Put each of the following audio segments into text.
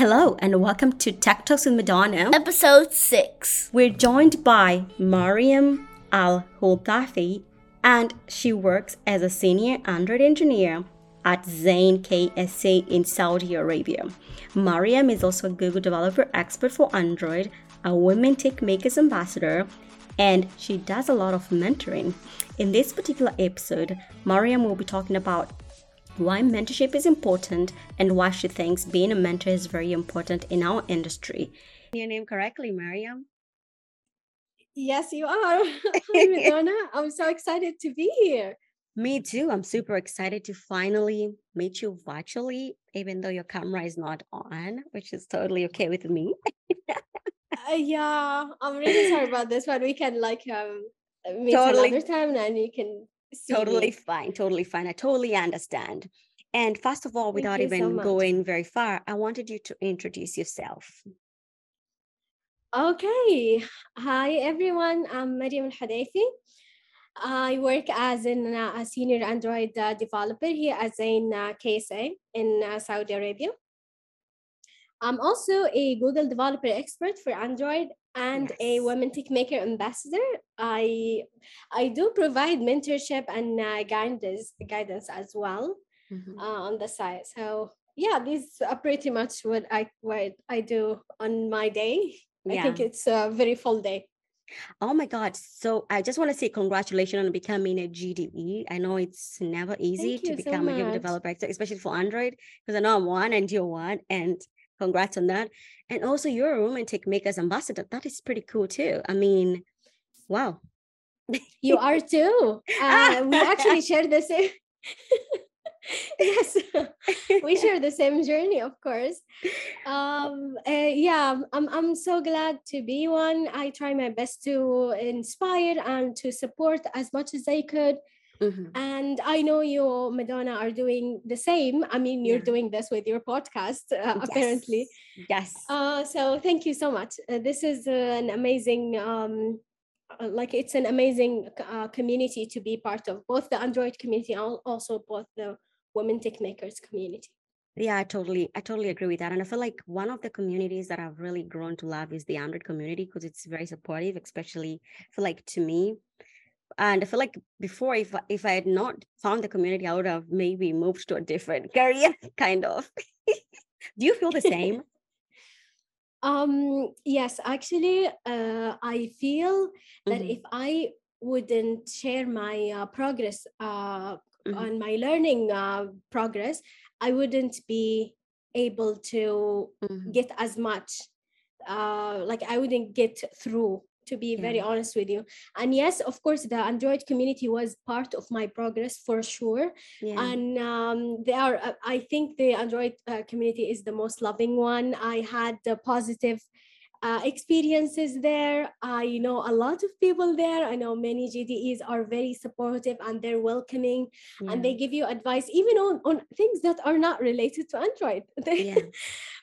Hello and welcome to Tech Talks with Madona. Episode 6. We're joined by Mariam Al Hultafi and she works as a senior Android engineer at Zain KSA in Saudi Arabia. Mariam is also a Google developer expert for Android, a Women Techmakers ambassador, and she does a lot of mentoring. In this particular episode, Mariam will be talking about why mentorship is important and why she thinks being a mentor is very important in our industry. Your name correctly, Mariam? Yes, you are. Hi, Madona. I'm so excited to be here. Me too. I'm super excited to finally meet you virtually, even though your camera is not on, which is totally okay with me. uh, yeah, I'm really sorry about this, but we can like um meet Totally. another time and you can see totally fine. Totally fine. I totally understand. And first of all, without you so even going very far, I wanted you to introduce yourself. Okay. Hi, everyone. I'm Mariam Al Hadaifi. I work as an, uh, a senior Android uh, developer here as in uh, KSA in uh, Saudi Arabia. I'm also a Google developer expert for Android and a Yes. Women Tech Maker ambassador. I I do provide mentorship and uh, guidance guidance as well Mhm. uh, on the side. So yeah, these are pretty much what I what I do on my day. I think it's a very full day. Oh my God. So I just want to say congratulations on becoming a GDE. I know it's never easy Thank to you so become a Google developer, especially for Android, because I know I'm one and you're one. And congrats on that. And also, you're a Women Techmakers ambassador. That is pretty cool too. I mean, wow. You are too. Uh, we actually share the same. yes, we share the same journey, of course. Um, uh, yeah, I'm. I'm so glad to be one. I try my best to inspire and to support as much as I could. Mhm. And I know you, Madona, are doing the same. I mean, you're Yeah. doing this with your podcast, uh, apparently. Yes. Uh, so thank you so much. Uh, this is an amazing, um, uh, like it's an amazing uh, community to be part of, both the Android community and also both the Women Techmakers community. Yeah, I totally, I totally agree with that. And I feel like one of the communities that I've really grown to love is the Android community because it's very supportive, especially feel like to me. And I feel like before, if I- if I had not found the community, I would have maybe moved to a different career, kind of. Do you feel the same? Um, yes, actually, uh, I feel that Mhm, if I wouldn't share my uh, progress uh, mhm. on my learning uh, progress, I wouldn't be able to Mhm. get as much uh like i wouldn't get through to be very honest with you. And yes of course the android community was part of my progress for sure. Yeah. and um, they are uh, i think the android uh, community is the most loving one. I had the positive uh, experiences there. I know a lot of people there. I know many gdes are very supportive and they're welcoming and they give you advice even on, on things that are not related to android Yeah.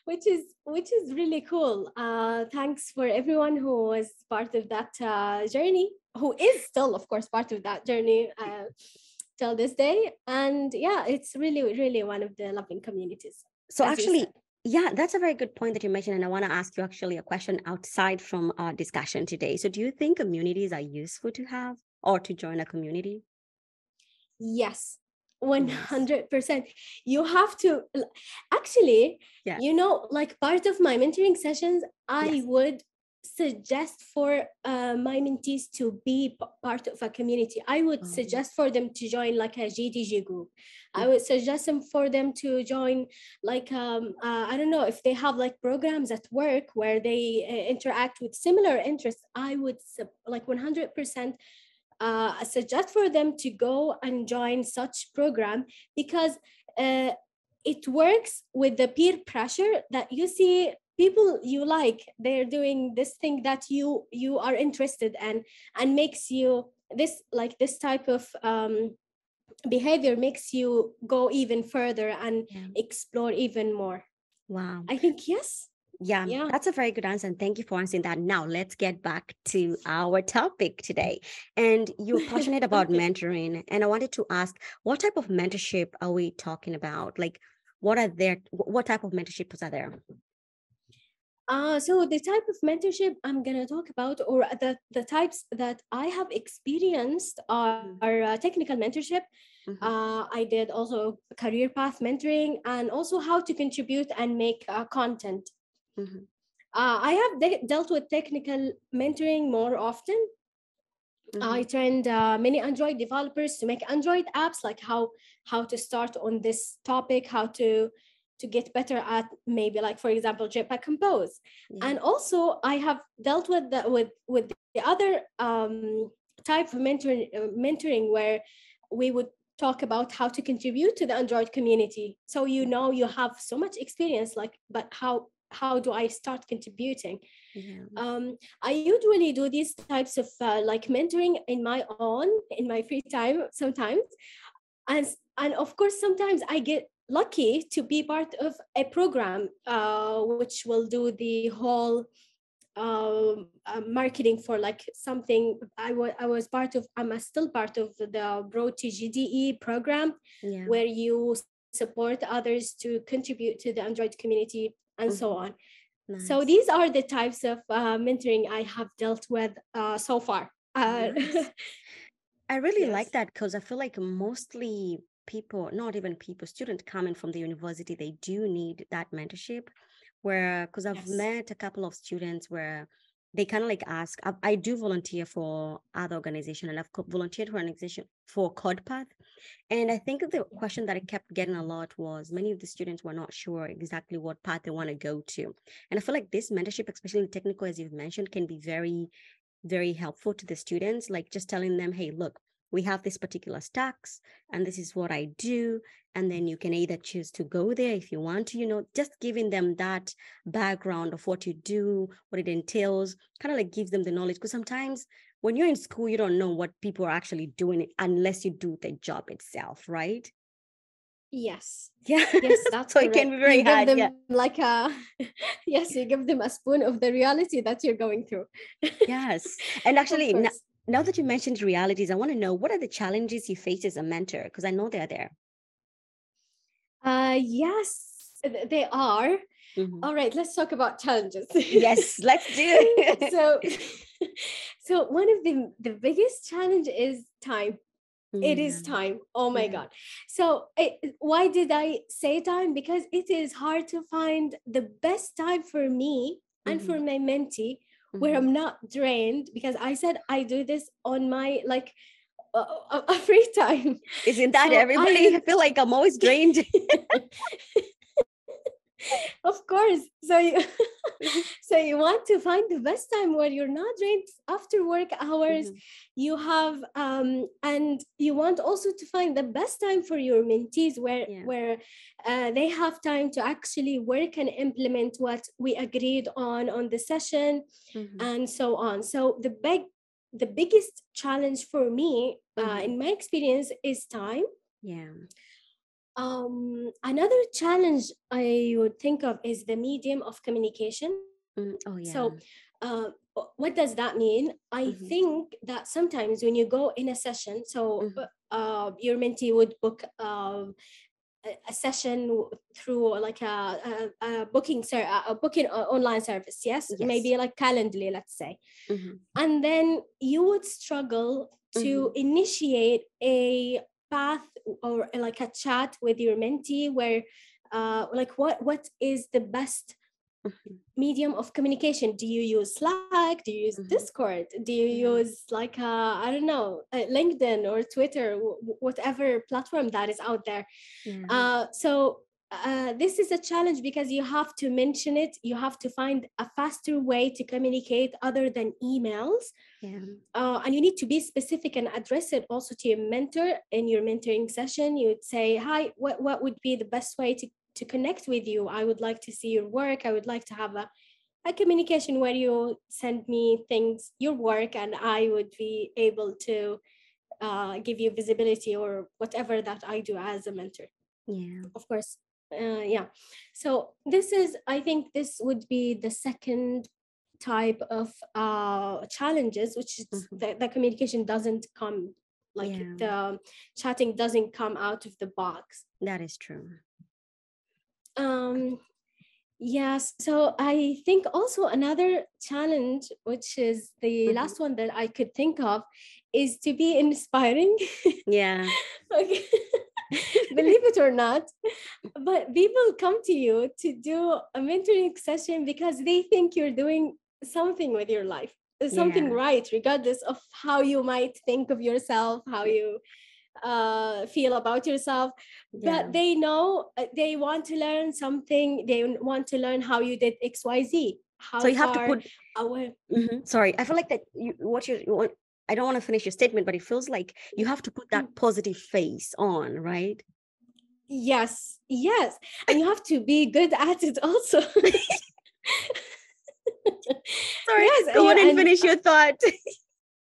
which is which is really cool. Uh thanks for everyone who was part of that uh, journey who is still of course part of that journey uh, till this day. And yeah it's really really one of the loving communities So actually. Yeah, that's a very good point that you mentioned. And I want to ask you actually a question outside from our discussion today. So do you think communities are useful to have or to join a community? yes 100% you have to actually Yeah. you know like part of my mentoring sessions i Yes. would suggest for uh, my mentees to be part of a community i would Oh. suggest for them to join like a gdg group i Mm. would suggest them for them to join like um uh, i don't know if they have like programs at work where they uh, interact with similar interests i would like 100% uh, suggest for them to go and join such program because uh, it works with the peer pressure that you see people you like they're doing this thing that you you are interested in and makes you this like this type of um, behavior makes you go even further and Yeah. explore even more Wow. i think yes Yeah, Yeah. that's a very good answer. And thank you for answering that. Now, let's get back to our topic today. And you're passionate about mentoring. And I wanted to ask, what type of mentorship are we talking about? Like, what are there? What type of mentorships are there? Uh, so the type of mentorship I'm gonna talk about, or the, the types that I have experienced are, are uh, technical mentorship. Mhm. Uh, I did also career path mentoring and also how to contribute and make uh, content. Mhm. Uh, I have de- dealt with technical mentoring more often. I Mhm. trained uh, many Android developers to make Android apps, like how how to start on this topic, how to to get better at maybe like for example Jetpack Compose. And also I have dealt with the, with with the other um, type of mentoring uh, mentoring where we would talk about how to contribute to the Android community. So you know you have so much experience, like but how how do I start contributing? yeah. um, I usually do these types of uh, like mentoring in my own in my free time sometimes, and and of course sometimes I get lucky to be part of a program uh, which will do the whole um, uh, marketing for like something I I was part of I'm still part of the Road to GDE program Yeah. where you support others to contribute to the Android community and so Mhm. on. So these are the types of uh, mentoring I have dealt with uh, so far. Uh, Nice. I really yes. like that because I feel like mostly people, not even people, students coming from the university, they do need that mentorship. Where, because I've Yes. met a couple of students where they kind of like ask, I, I do volunteer for other organization and I've volunteered for an organization for CodePath. And I think the question that I kept getting a lot was many of the students were not sure exactly what path they want to go to. And I feel like this mentorship, especially in technical, as you've mentioned, can be very very helpful to the students like just telling them hey look we have this particular stacks and this is what i do and then you can either choose to go there if you want to you know just giving them that background of what you do what it entails kind of like gives them the knowledge because sometimes when you're in school you don't know what people are actually doing unless you do the job itself right Yes. yeah Yes, that's so it can be very you give hard them yeah like a yes, you give them a spoon of the reality that you're going through. yes and actually. Now that you mentioned realities i want to know what are the challenges you face as a mentor because i know they're there Uh, yes, they are. Mhm. All right, let's talk about challenges. Yes, let's do it. so, so one of the the biggest challenge is time. It is time. Oh my yeah. God. So, it, why did I say time? Because it is hard to find the best time for me and for my mentee where Mhm. I'm not drained because I said I do this on my like uh, free time. Isn't that So everybody? I would- feel like I'm always drained. Of course. So you so you want to find the best time where you're not drained after work hours. Mhm. You have um and you want also to find the best time for your mentees where Yeah. where uh, they have time to actually work and implement what we agreed on on the session Mhm. and so on. So the big the biggest challenge for me uh, Mhm. in my experience is time Yeah. Um, another challenge I would think of is the medium of communication. Mm, Oh yeah. So, uh, what does that mean? I Mhm. think that sometimes when you go in a session, so Mhm. uh, your mentee would book um, a, session through like a, a, a booking ser- a booking uh, online service. Yes? Yes. maybe like Calendly, let's say Mhm. and then you would struggle to initiate a path or like a chat with your mentee where uh, like what what is the best Mhm. medium of communication do you use slack do you use Mhm. discord do you Yeah. use like uh, i don't know uh, linkedin or twitter wh- whatever platform that is out there Yeah. uh, so uh, this is a challenge because you have to mention it. You have to find a faster way to communicate other than emails. Yeah. Uh, and you need to be specific and address it also to your mentor in your mentoring session. You would say, Hi, what, what would be the best way to, to connect with you? I would like to see your work. I would like to have a, a communication where you send me things, your work, and I would be able to uh, give you visibility or whatever that I do as a mentor Yeah. of course uh, yeah so this is i think this would be the second type of uh challenges which is Mhm. the, the communication doesn't come like Yeah. the chatting doesn't come out of the box That is true. um Yes. So I think also another challenge, which is the Mhm. last one that I could think of, is to be inspiring. Yeah. okay. Believe it or not, but people come to you to do a mentoring session because they think you're doing something with your life, something Yeah. right, regardless of how you might think of yourself, how you uh, feel about yourself Yeah. but they know uh, they want to learn something they want to learn how you did xyz how So you have to put away Mhm. Sorry, I feel like that you what you you want I don't want to finish your statement, but it feels like you have to put that positive face on, right? Yes yes and you have to be good at it also Sorry, Yes, go on and and- finish your thought.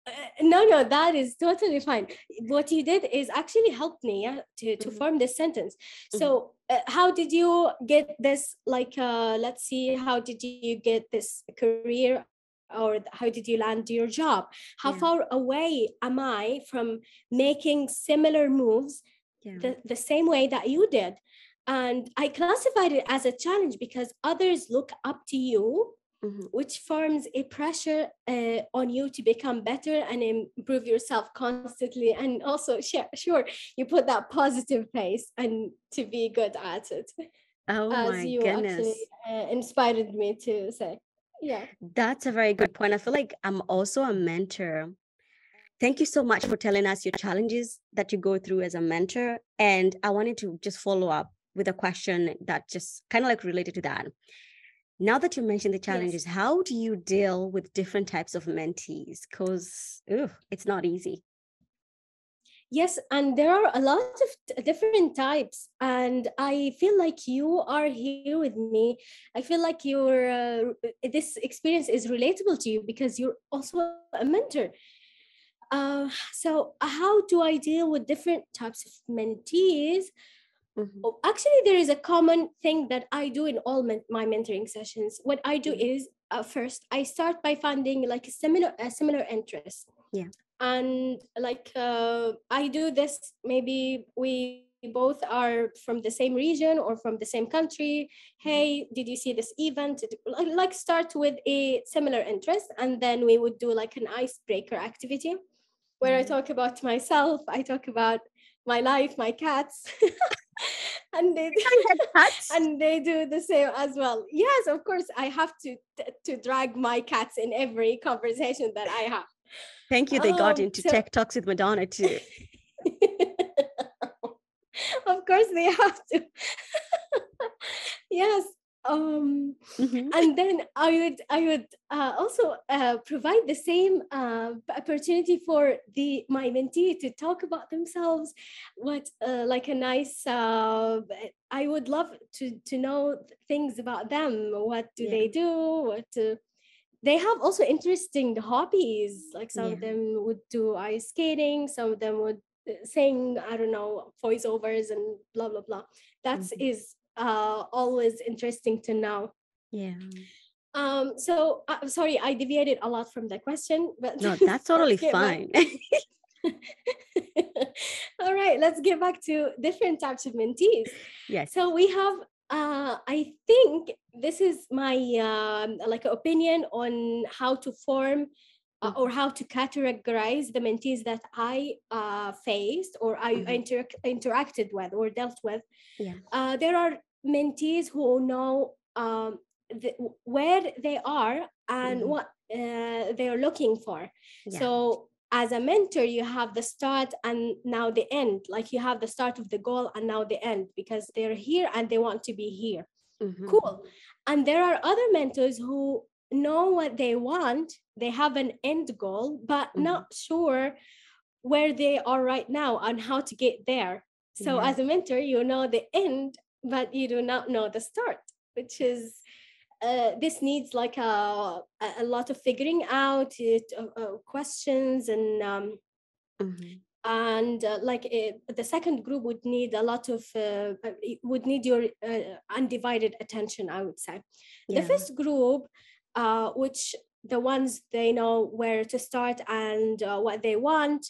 Uh, no no that is totally fine what you did is actually helped me yeah, to, to Mhm. form this sentence so uh, how did you get this like uh, let's see how did you get this career or how did you land your job how Yeah. far away am i from making similar moves Yeah. the, the same way that you did and i classified it as a challenge because others look up to you Mhm. which forms a pressure uh, on you to become better and improve yourself constantly and also sure, sure you put that positive face and to be good at it Oh as my you goodness. actually uh, inspired me to say yeah That's a very good point. I feel like I'm also a mentor. Thank you so much for telling us your challenges that you go through as a mentor. And I wanted to just follow up with a question that just kind of like related to that. Now that you mentioned the challenges, how do you deal with different types of mentees? Because it's not easy. yes and there are a lot of t- different types and i feel like you are here with me i feel like your uh, this experience is relatable to you because you're also a mentor uh, so how do i deal with different types of mentees Mhm. Oh, actually, there is a common thing that I do in all men- my mentoring sessions. What I do Mhm. is uh, first I start by finding like a similar a similar interest. Yeah. And like uh, I do this, maybe we both are from the same region or from the same country. Hey, did you see this event? Like start with a similar interest, and then we would do like an icebreaker activity where I Mhm. talk about myself. I talk about my life, my cats. and they Cats? and they do the same as well yes of course i have to to drag my cats in every conversation that i have Thank you. They got Um, into so- Tech Talks with Madona too. of course they have to yes um Mhm. and then i would i would uh, also uh, provide the same uh, opportunity for the my mentee to talk about themselves what uh, like a nice uh, i would love to to know things about them what do Yeah. they do what uh, they have also interesting hobbies like some of them would do ice skating some of them would uh, sing i don't know voiceovers and blah blah blah That's Mhm. is uh, always interesting to know Yeah. um, so uh, sorry, I deviated a lot from the question, but No, that's totally let's get back- fine. All right, let's get back to different types of mentees. yes. So we have, uh, I think this is my um, like opinion on how to form uh, or how to categorize the mentees that I uh, faced or I Mhm. inter- interacted with or dealt with. Yeah. Uh, there are mentees who know um, the, where they are and Mhm. what uh, they are looking for. Yeah. So as a mentor, you have the start and now the end. Like you have the start of the goal and now the end because they're here and they want to be here. Mhm. Cool. And there are other mentors who know what they want. They have an end goal, but Mhm. not sure where they are right now and how to get there. So Yeah. as a mentor, you know the end, but you do not know the start, which is uh, this needs like a, a lot of figuring out it, uh, uh, questions and um, Mhm. and uh, like it, the second group would need a lot of uh, uh, would need your uh, undivided attention i would say the first group uh, which the ones they know where to start and uh, what they want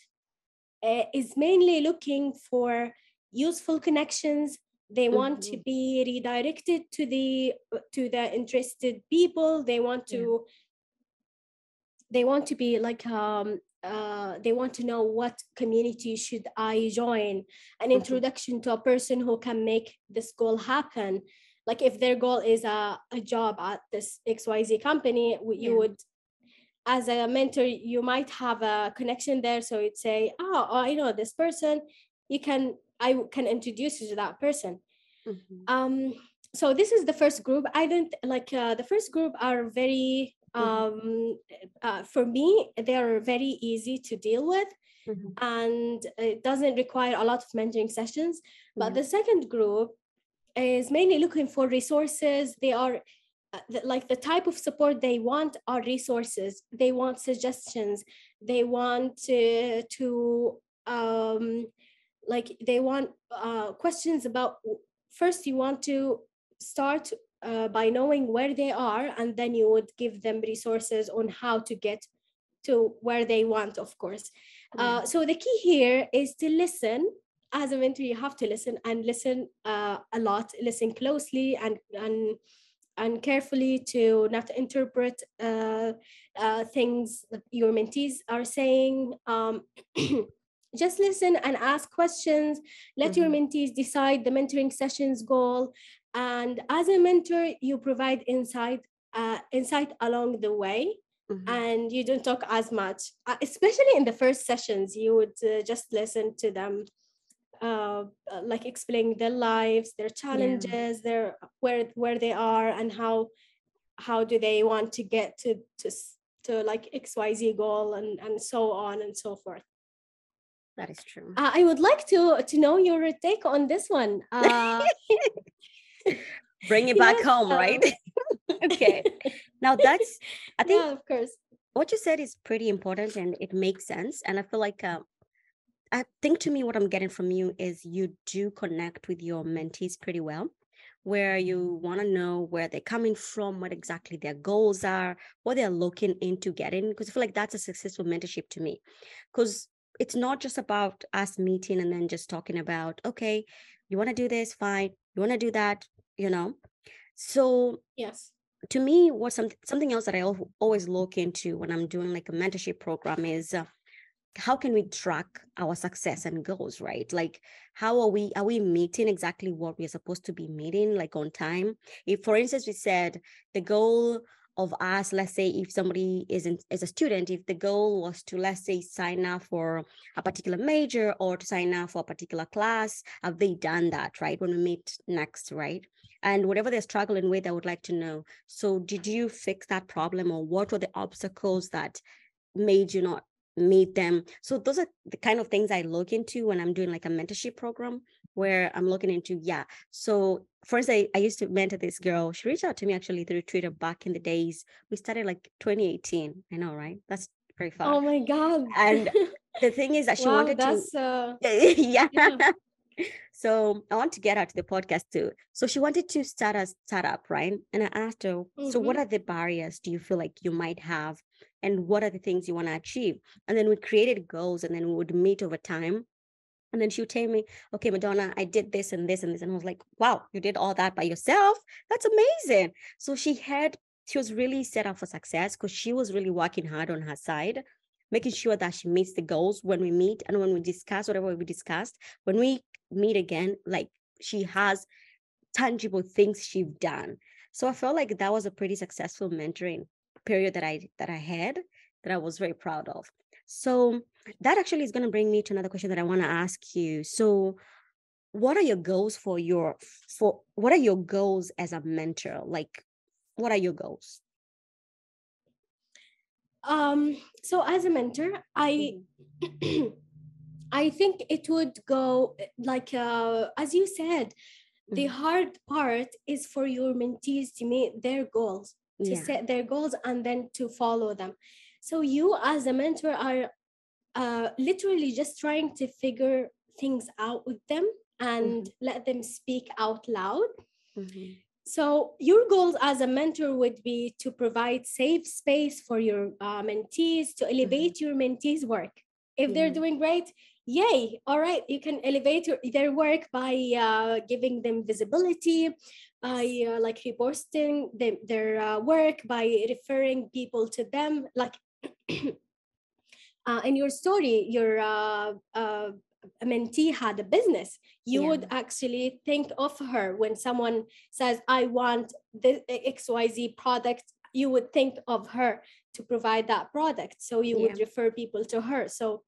uh, is mainly looking for useful connections they want to Mhm. be redirected to the to the interested people they want Yeah. to they want to be like um uh, they want to know what community should I join, an Mhm. introduction to a person who can make this goal happen. Like if their goal is a, a job at this XYZ company, you Yeah. would, as a mentor, you might have a connection there. So you'd say, oh, I know this person. You can, i can introduce you to that person Mhm. um so this is the first group i don't like uh, the first group are very Mhm. um uh, for me they are very easy to deal with Mhm. and it doesn't require a lot of mentoring sessions but Yeah. the second group is mainly looking for resources. They are uh, like the type of support they want are resources. They want suggestions. They want uh, to um like they want uh, questions about first you want to start uh, by knowing where they are and then you would give them resources on how to get to where they want of course. Uh, so the key here is to listen as a mentor you have to listen and listen uh, a lot listen closely and and and carefully to not interpret uh, uh, things that your mentees are saying um, just listen and ask questions let your Mhm. mentees decide the mentoring session's goal and as a mentor you provide insight uh, insight along the way Mhm. and you don't talk as much uh, especially in the first sessions you would uh, just listen to them uh, uh, like explaining their lives their challenges their where where they are and how how do they want to get to to to like xyz goal and and so on and so forth That is true. uh, i would like to to know your take on this one uh, Bring it back yes, home, um, right? okay. Now that's I think yeah of course what you said is pretty important and it makes sense. And I feel like uh, I think to me what I'm getting from you is you do connect with your mentees pretty well, where you want to know where they're coming from, what exactly their goals are, what they're looking into getting. Because I feel like that's a successful mentorship to me. Because it's not just about us meeting and then just talking about, okay, you want to do this, fine. You want to do that, you know. So yes to me what some, something else that i always look into when i'm doing like a mentorship program is uh, how can we track our success and goals right? Like how are we are we meeting exactly what we're supposed to be meeting like on time? If for instance we said the goal of us let's say if somebody isn't is a student if the goal was to let's say sign up for a particular major or to sign up for a particular class have they done that right when we meet next right? And whatever they're struggling with i would like to know. So did you fix that problem or what were the obstacles that made you not meet them? So those are the kind of things I look into when I'm doing like a mentorship program where I'm looking into, yeah. So first I, I used to mentor this girl. She reached out to me actually through Twitter back in the days. We started like 2018. I know, right? That's very far. oh my god And the thing is that she wow wanted to uh yeah. Yeah. So I want to get her to the podcast too. So she wanted to start a startup, right? And I asked her, so what Mhm. are the barriers do you feel like you might have? And what are the things you want to achieve? And then we created goals and then we would meet over time. And then she would tell me, okay, Madona, I did this and this and this. And I was like, wow, you did all that by yourself? That's amazing. So she had, she was really set up for success because she was really working hard on her side, making sure that she meets the goals when we meet and when we discuss whatever we discussed. When we meet again, like she has tangible things she's done. So I felt like that was a pretty successful mentoring period that I that I had that I was very proud of. So that actually is going to bring me to another question that I want to ask you. So what are your goals for your for what are your goals as a mentor? Like what are your goals? um so as a mentor i Mhm. I think it would go like uh, as you said, the Mhm. hard part is for your mentees to meet their goals, to Yeah. set their goals and then to follow them. So you as a mentor are uh, literally just trying to figure things out with them and let them speak out loud. Mhm. So your goals as a mentor would be to provide safe space for your uh, mentees to elevate your mentees' work. If they're doing great, yay. All right. You can elevate your, their work by uh, giving them visibility by uh, like reposting them, their uh, work by referring people to them like uh, in your story your uh, uh, mentee had a business. You Yeah. would actually think of her when someone says i want the xyz product. You would think of her to provide that product. So you would refer people to her. So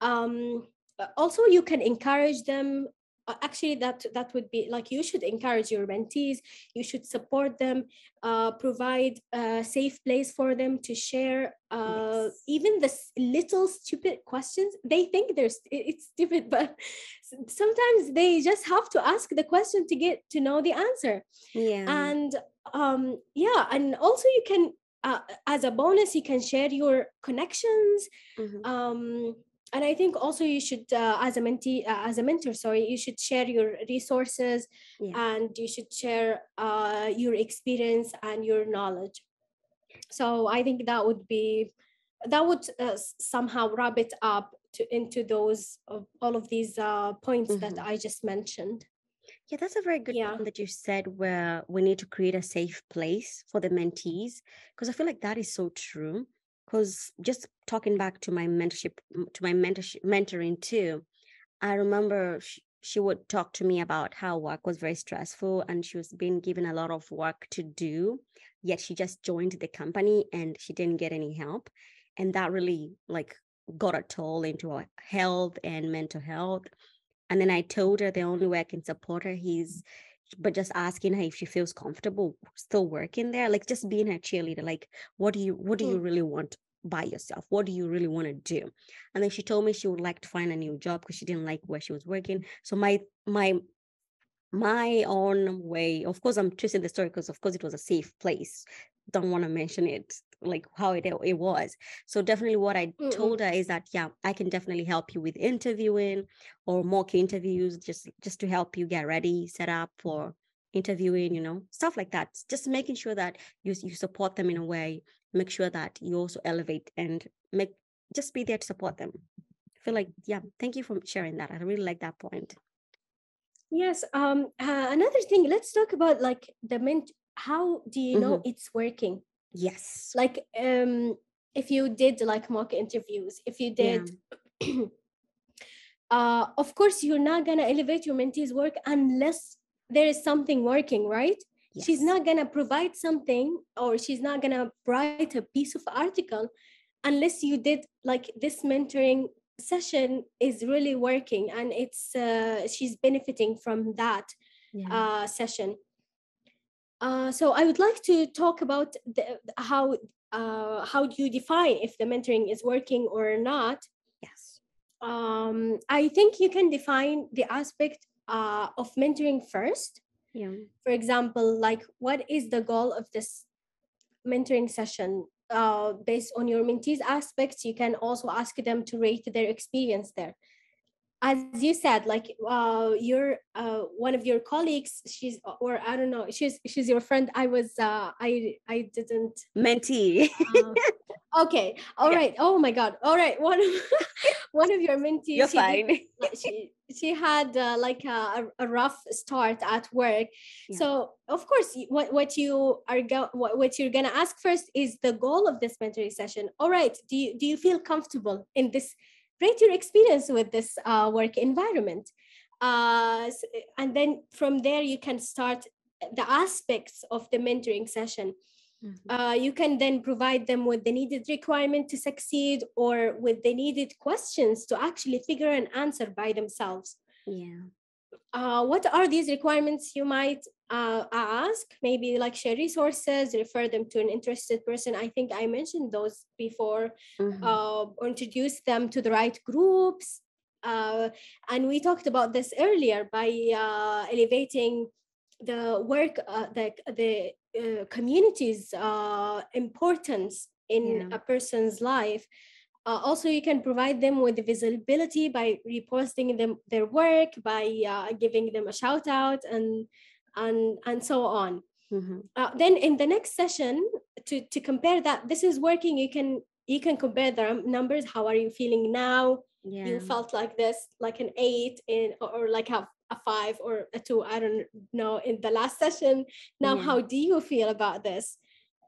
um uh, also you can encourage them uh, actually that that would be like you should encourage your mentees you should support them uh, provide a safe place for them to share uh, Yes. even the little stupid questions they think they're st- it's stupid but sometimes they just have to ask the question to get to know the answer Yeah. and um yeah and also you can uh, as a bonus you can share your connections Mhm. um and i think also you should uh, as a mentee uh, as a mentor sorry you should share your resources Yeah. and you should share uh, your experience and your knowledge so i think that would be that would uh, somehow wrap it up to into those of all of these uh, points that Mhm. i just mentioned Yeah, that's a very good Yeah. point that you said where we need to create a safe place for the mentees because I feel like that is so true. Because just talking back to my mentorship, to my mentorship mentoring too, I remember she, she would talk to me about how work was very stressful and she was being given a lot of work to do, yet she just joined the company and she didn't get any help. And that really like got a toll into her health and mental health. And then I told her the only way I can support her is but just asking her if she feels comfortable still working there, like just being her cheerleader. Like, what do you what do you mm. really want by yourself? What do you really want to do? And then she told me she would like to find a new job because she didn't like where she was working. So my my my own way, of course, I'm twisting the story because of course it was a safe place. Don't want to mention it like how it it was. So definitely what I Mm-mm. told her is that yeah, I can definitely help you with interviewing or mock interviews just just to help you get ready, set up for interviewing, you know, stuff like that. Just making sure that you you support them in a way, make sure that you also elevate and make just be there to support them. I feel like yeah, thank you for sharing that. I really like that point. Yes. Um. Uh, another thing. Let's talk about like the ment. How do you know it's working? Yes. Like, um, if you did like mock interviews, if you Yeah. did, uh, of course you're not gonna elevate your mentee's work unless there is something working, right? She's not gonna provide something, or she's not gonna write a piece of article unless you did like this mentoring session is really working and it's uh, she's benefiting from that Yeah. uh, session. Uh, so I would like to talk about the, how uh, how do you define if the mentoring is working or not. yes. Um, I think you can define the aspect uh, of mentoring first. Yeah. For example, like what is the goal of this mentoring session? Uh, based on your mentees aspects, you can also ask them to rate their experience there as you said like uh you're uh one of your colleagues she's or i don't know she's she's your friend i was uh i i didn't Mentee. uh, okay all Yeah. right. oh my god all right one of one of your mentees You're she fine. uh, she she had uh, like a, a rough start at work Yeah. so of course what what you are go- what, what you're gonna ask first is the goal of this mentoring session all right do you do you feel comfortable in this rate your experience with this uh, work environment uh, and then from there you can start the aspects of the mentoring session Mhm. uh, you can then provide them with the needed requirement to succeed or with the needed questions to actually figure an answer by themselves. Yeah. Uh, what are these requirements you might uh, ask? Maybe like share resources, refer them to an interested person. I think I mentioned those before, Mhm. uh, or introduce them to the right groups. Uh, and we talked about this earlier by uh, elevating the work, uh, the, the uh, community's uh, importance in Yeah. a person's life. Uh, also, you can provide them with visibility by reposting them their work, by uh, giving them a shout out, and and and so on. Mhm. Uh, then in the next session, to to compare that this is working, you can you can compare the numbers. How are you feeling now? Yeah. you felt like this like an eight in or, or like a, a five or a two i don't know in the last session now Yeah. how do you feel about this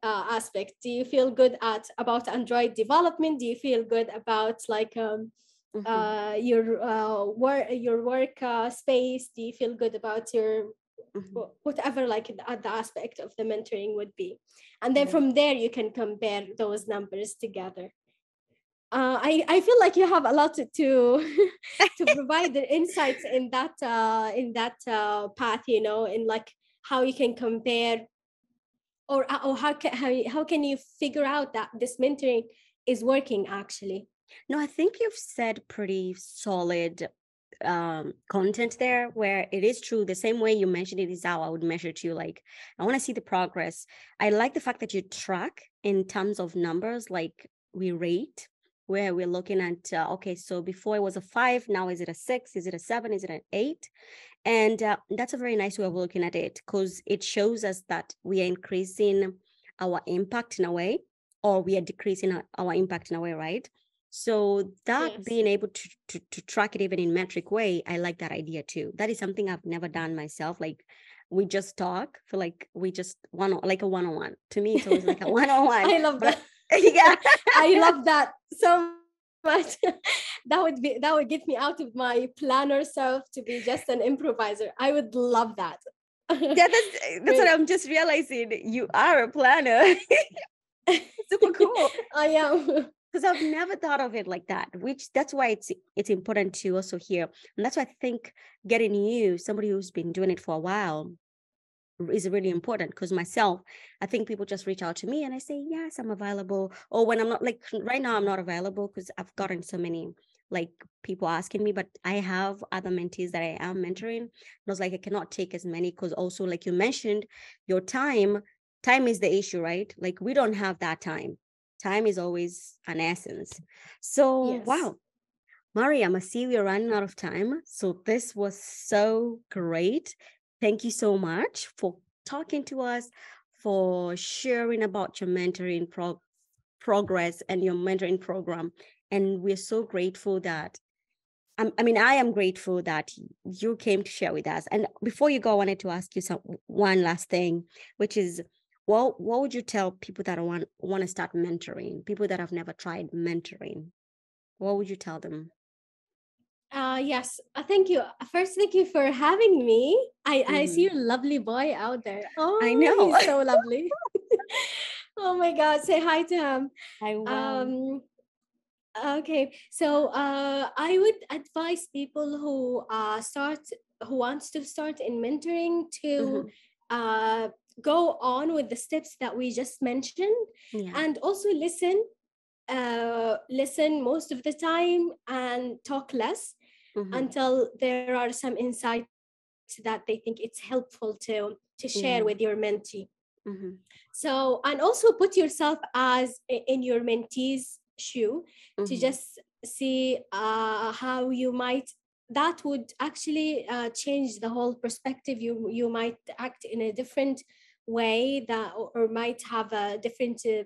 uh, aspect do you feel good at about android development do you feel good about like um, Mhm. uh, your uh, work your work uh, space do you feel good about your whatever like the, the aspect of the mentoring would be. And then from there you can compare those numbers together. Uh, I, I feel like you have a lot to to, to provide the insights in that uh, in that uh, path you know in like how you can compare or, uh, or how can how, you- how can you figure out that this mentoring is working actually. No, I think you've said pretty solid um content there where it is true the same way you mentioned it is how I would measure to you like I want to see the progress. I like the fact that you track in terms of numbers like we rate where we're looking at uh, okay so before it was a 5 now is it a 6 is it a 7 is it an 8 and uh, that's a very nice way of looking at it because it shows us that we are increasing our impact in a way or we are decreasing our, our impact in a way right so that Yes. being able to, to to track it even in metric way i like that idea too that is something i've never done myself like we just talk for like we just one like a one-on-one to me it's always like a one-on-one i love that yeah I love that so much. that would be that would get me out of my planner self to be just an improviser. I would love that. yeah that's that's what i'm just realizing you are a planner super cool I am. Because I've never thought of it like that. Which that's why it's it's important to also hear, and that's why I think getting you, somebody who's been doing it for a while, is really important. Because myself, I think people just reach out to me and I say yes, I'm available, or when I'm not like right now I'm not available because I've gotten so many like people asking me, but I have other mentees that I am mentoring. And I was like, I cannot take as many because also like you mentioned, your time, time is the issue, right? Like we don't have that time time is always an essence. So, Yes. wow, Mariam, I see we're running out of time. So, this was so great. Thank you so much for talking to us, for sharing about your mentoring pro- progress and your mentoring program. And we're so grateful that. I'm- I mean, I am grateful that you came to share with us. And before you go, I wanted to ask you some one last thing, which is what what would you tell people that want want to start mentoring, people that have never tried mentoring? What would you tell them? Uh, yes, uh, thank you. First, thank you for having me. I, I see your lovely boy out there. Oh, I know. he's so lovely. oh my God, say hi to him. I will. Um, okay, so uh, I would advise people who uh, start, who wants to start in mentoring to Mhm. uh, go on with the steps that we just mentioned yeah. and also listen uh, listen most of the time and talk less Mhm. until there are some insights that they think it's helpful to to share Yeah. with your mentee Mhm. so and also put yourself as in your mentee's shoe to Mhm. just see uh, how you might that would actually uh, change the whole perspective you you might act in a different way that or, or might have a different uh,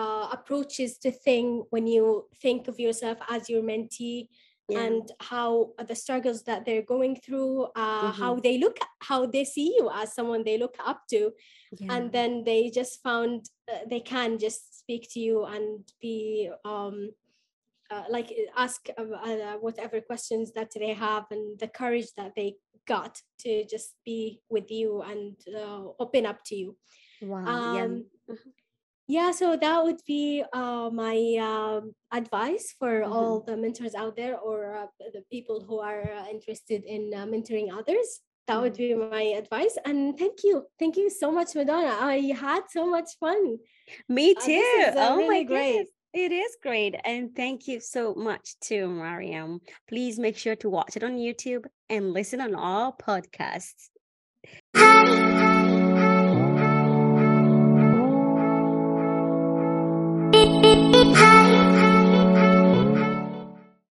uh, approaches to thing when you think of yourself as your mentee yeah. and how the struggles that they're going through uh, how Mhm. they look how they see you as someone they look up to yeah. and then they just found uh, they can just speak to you and be um uh, like uh, ask uh, uh, whatever questions that they have and the courage that they got to just be with you and uh, open up to you wow. yeah. um Mhm. yeah so that would be uh, my um, advice for Mhm. all the mentors out there or uh, the people who are uh, interested in uh, mentoring others that would be my advice and thank you thank you so much madona i had so much fun Me Uh, too. is oh my really great goodness. It is great. And thank you so much to Mariam. Please make sure to watch it on YouTube and listen on all podcasts.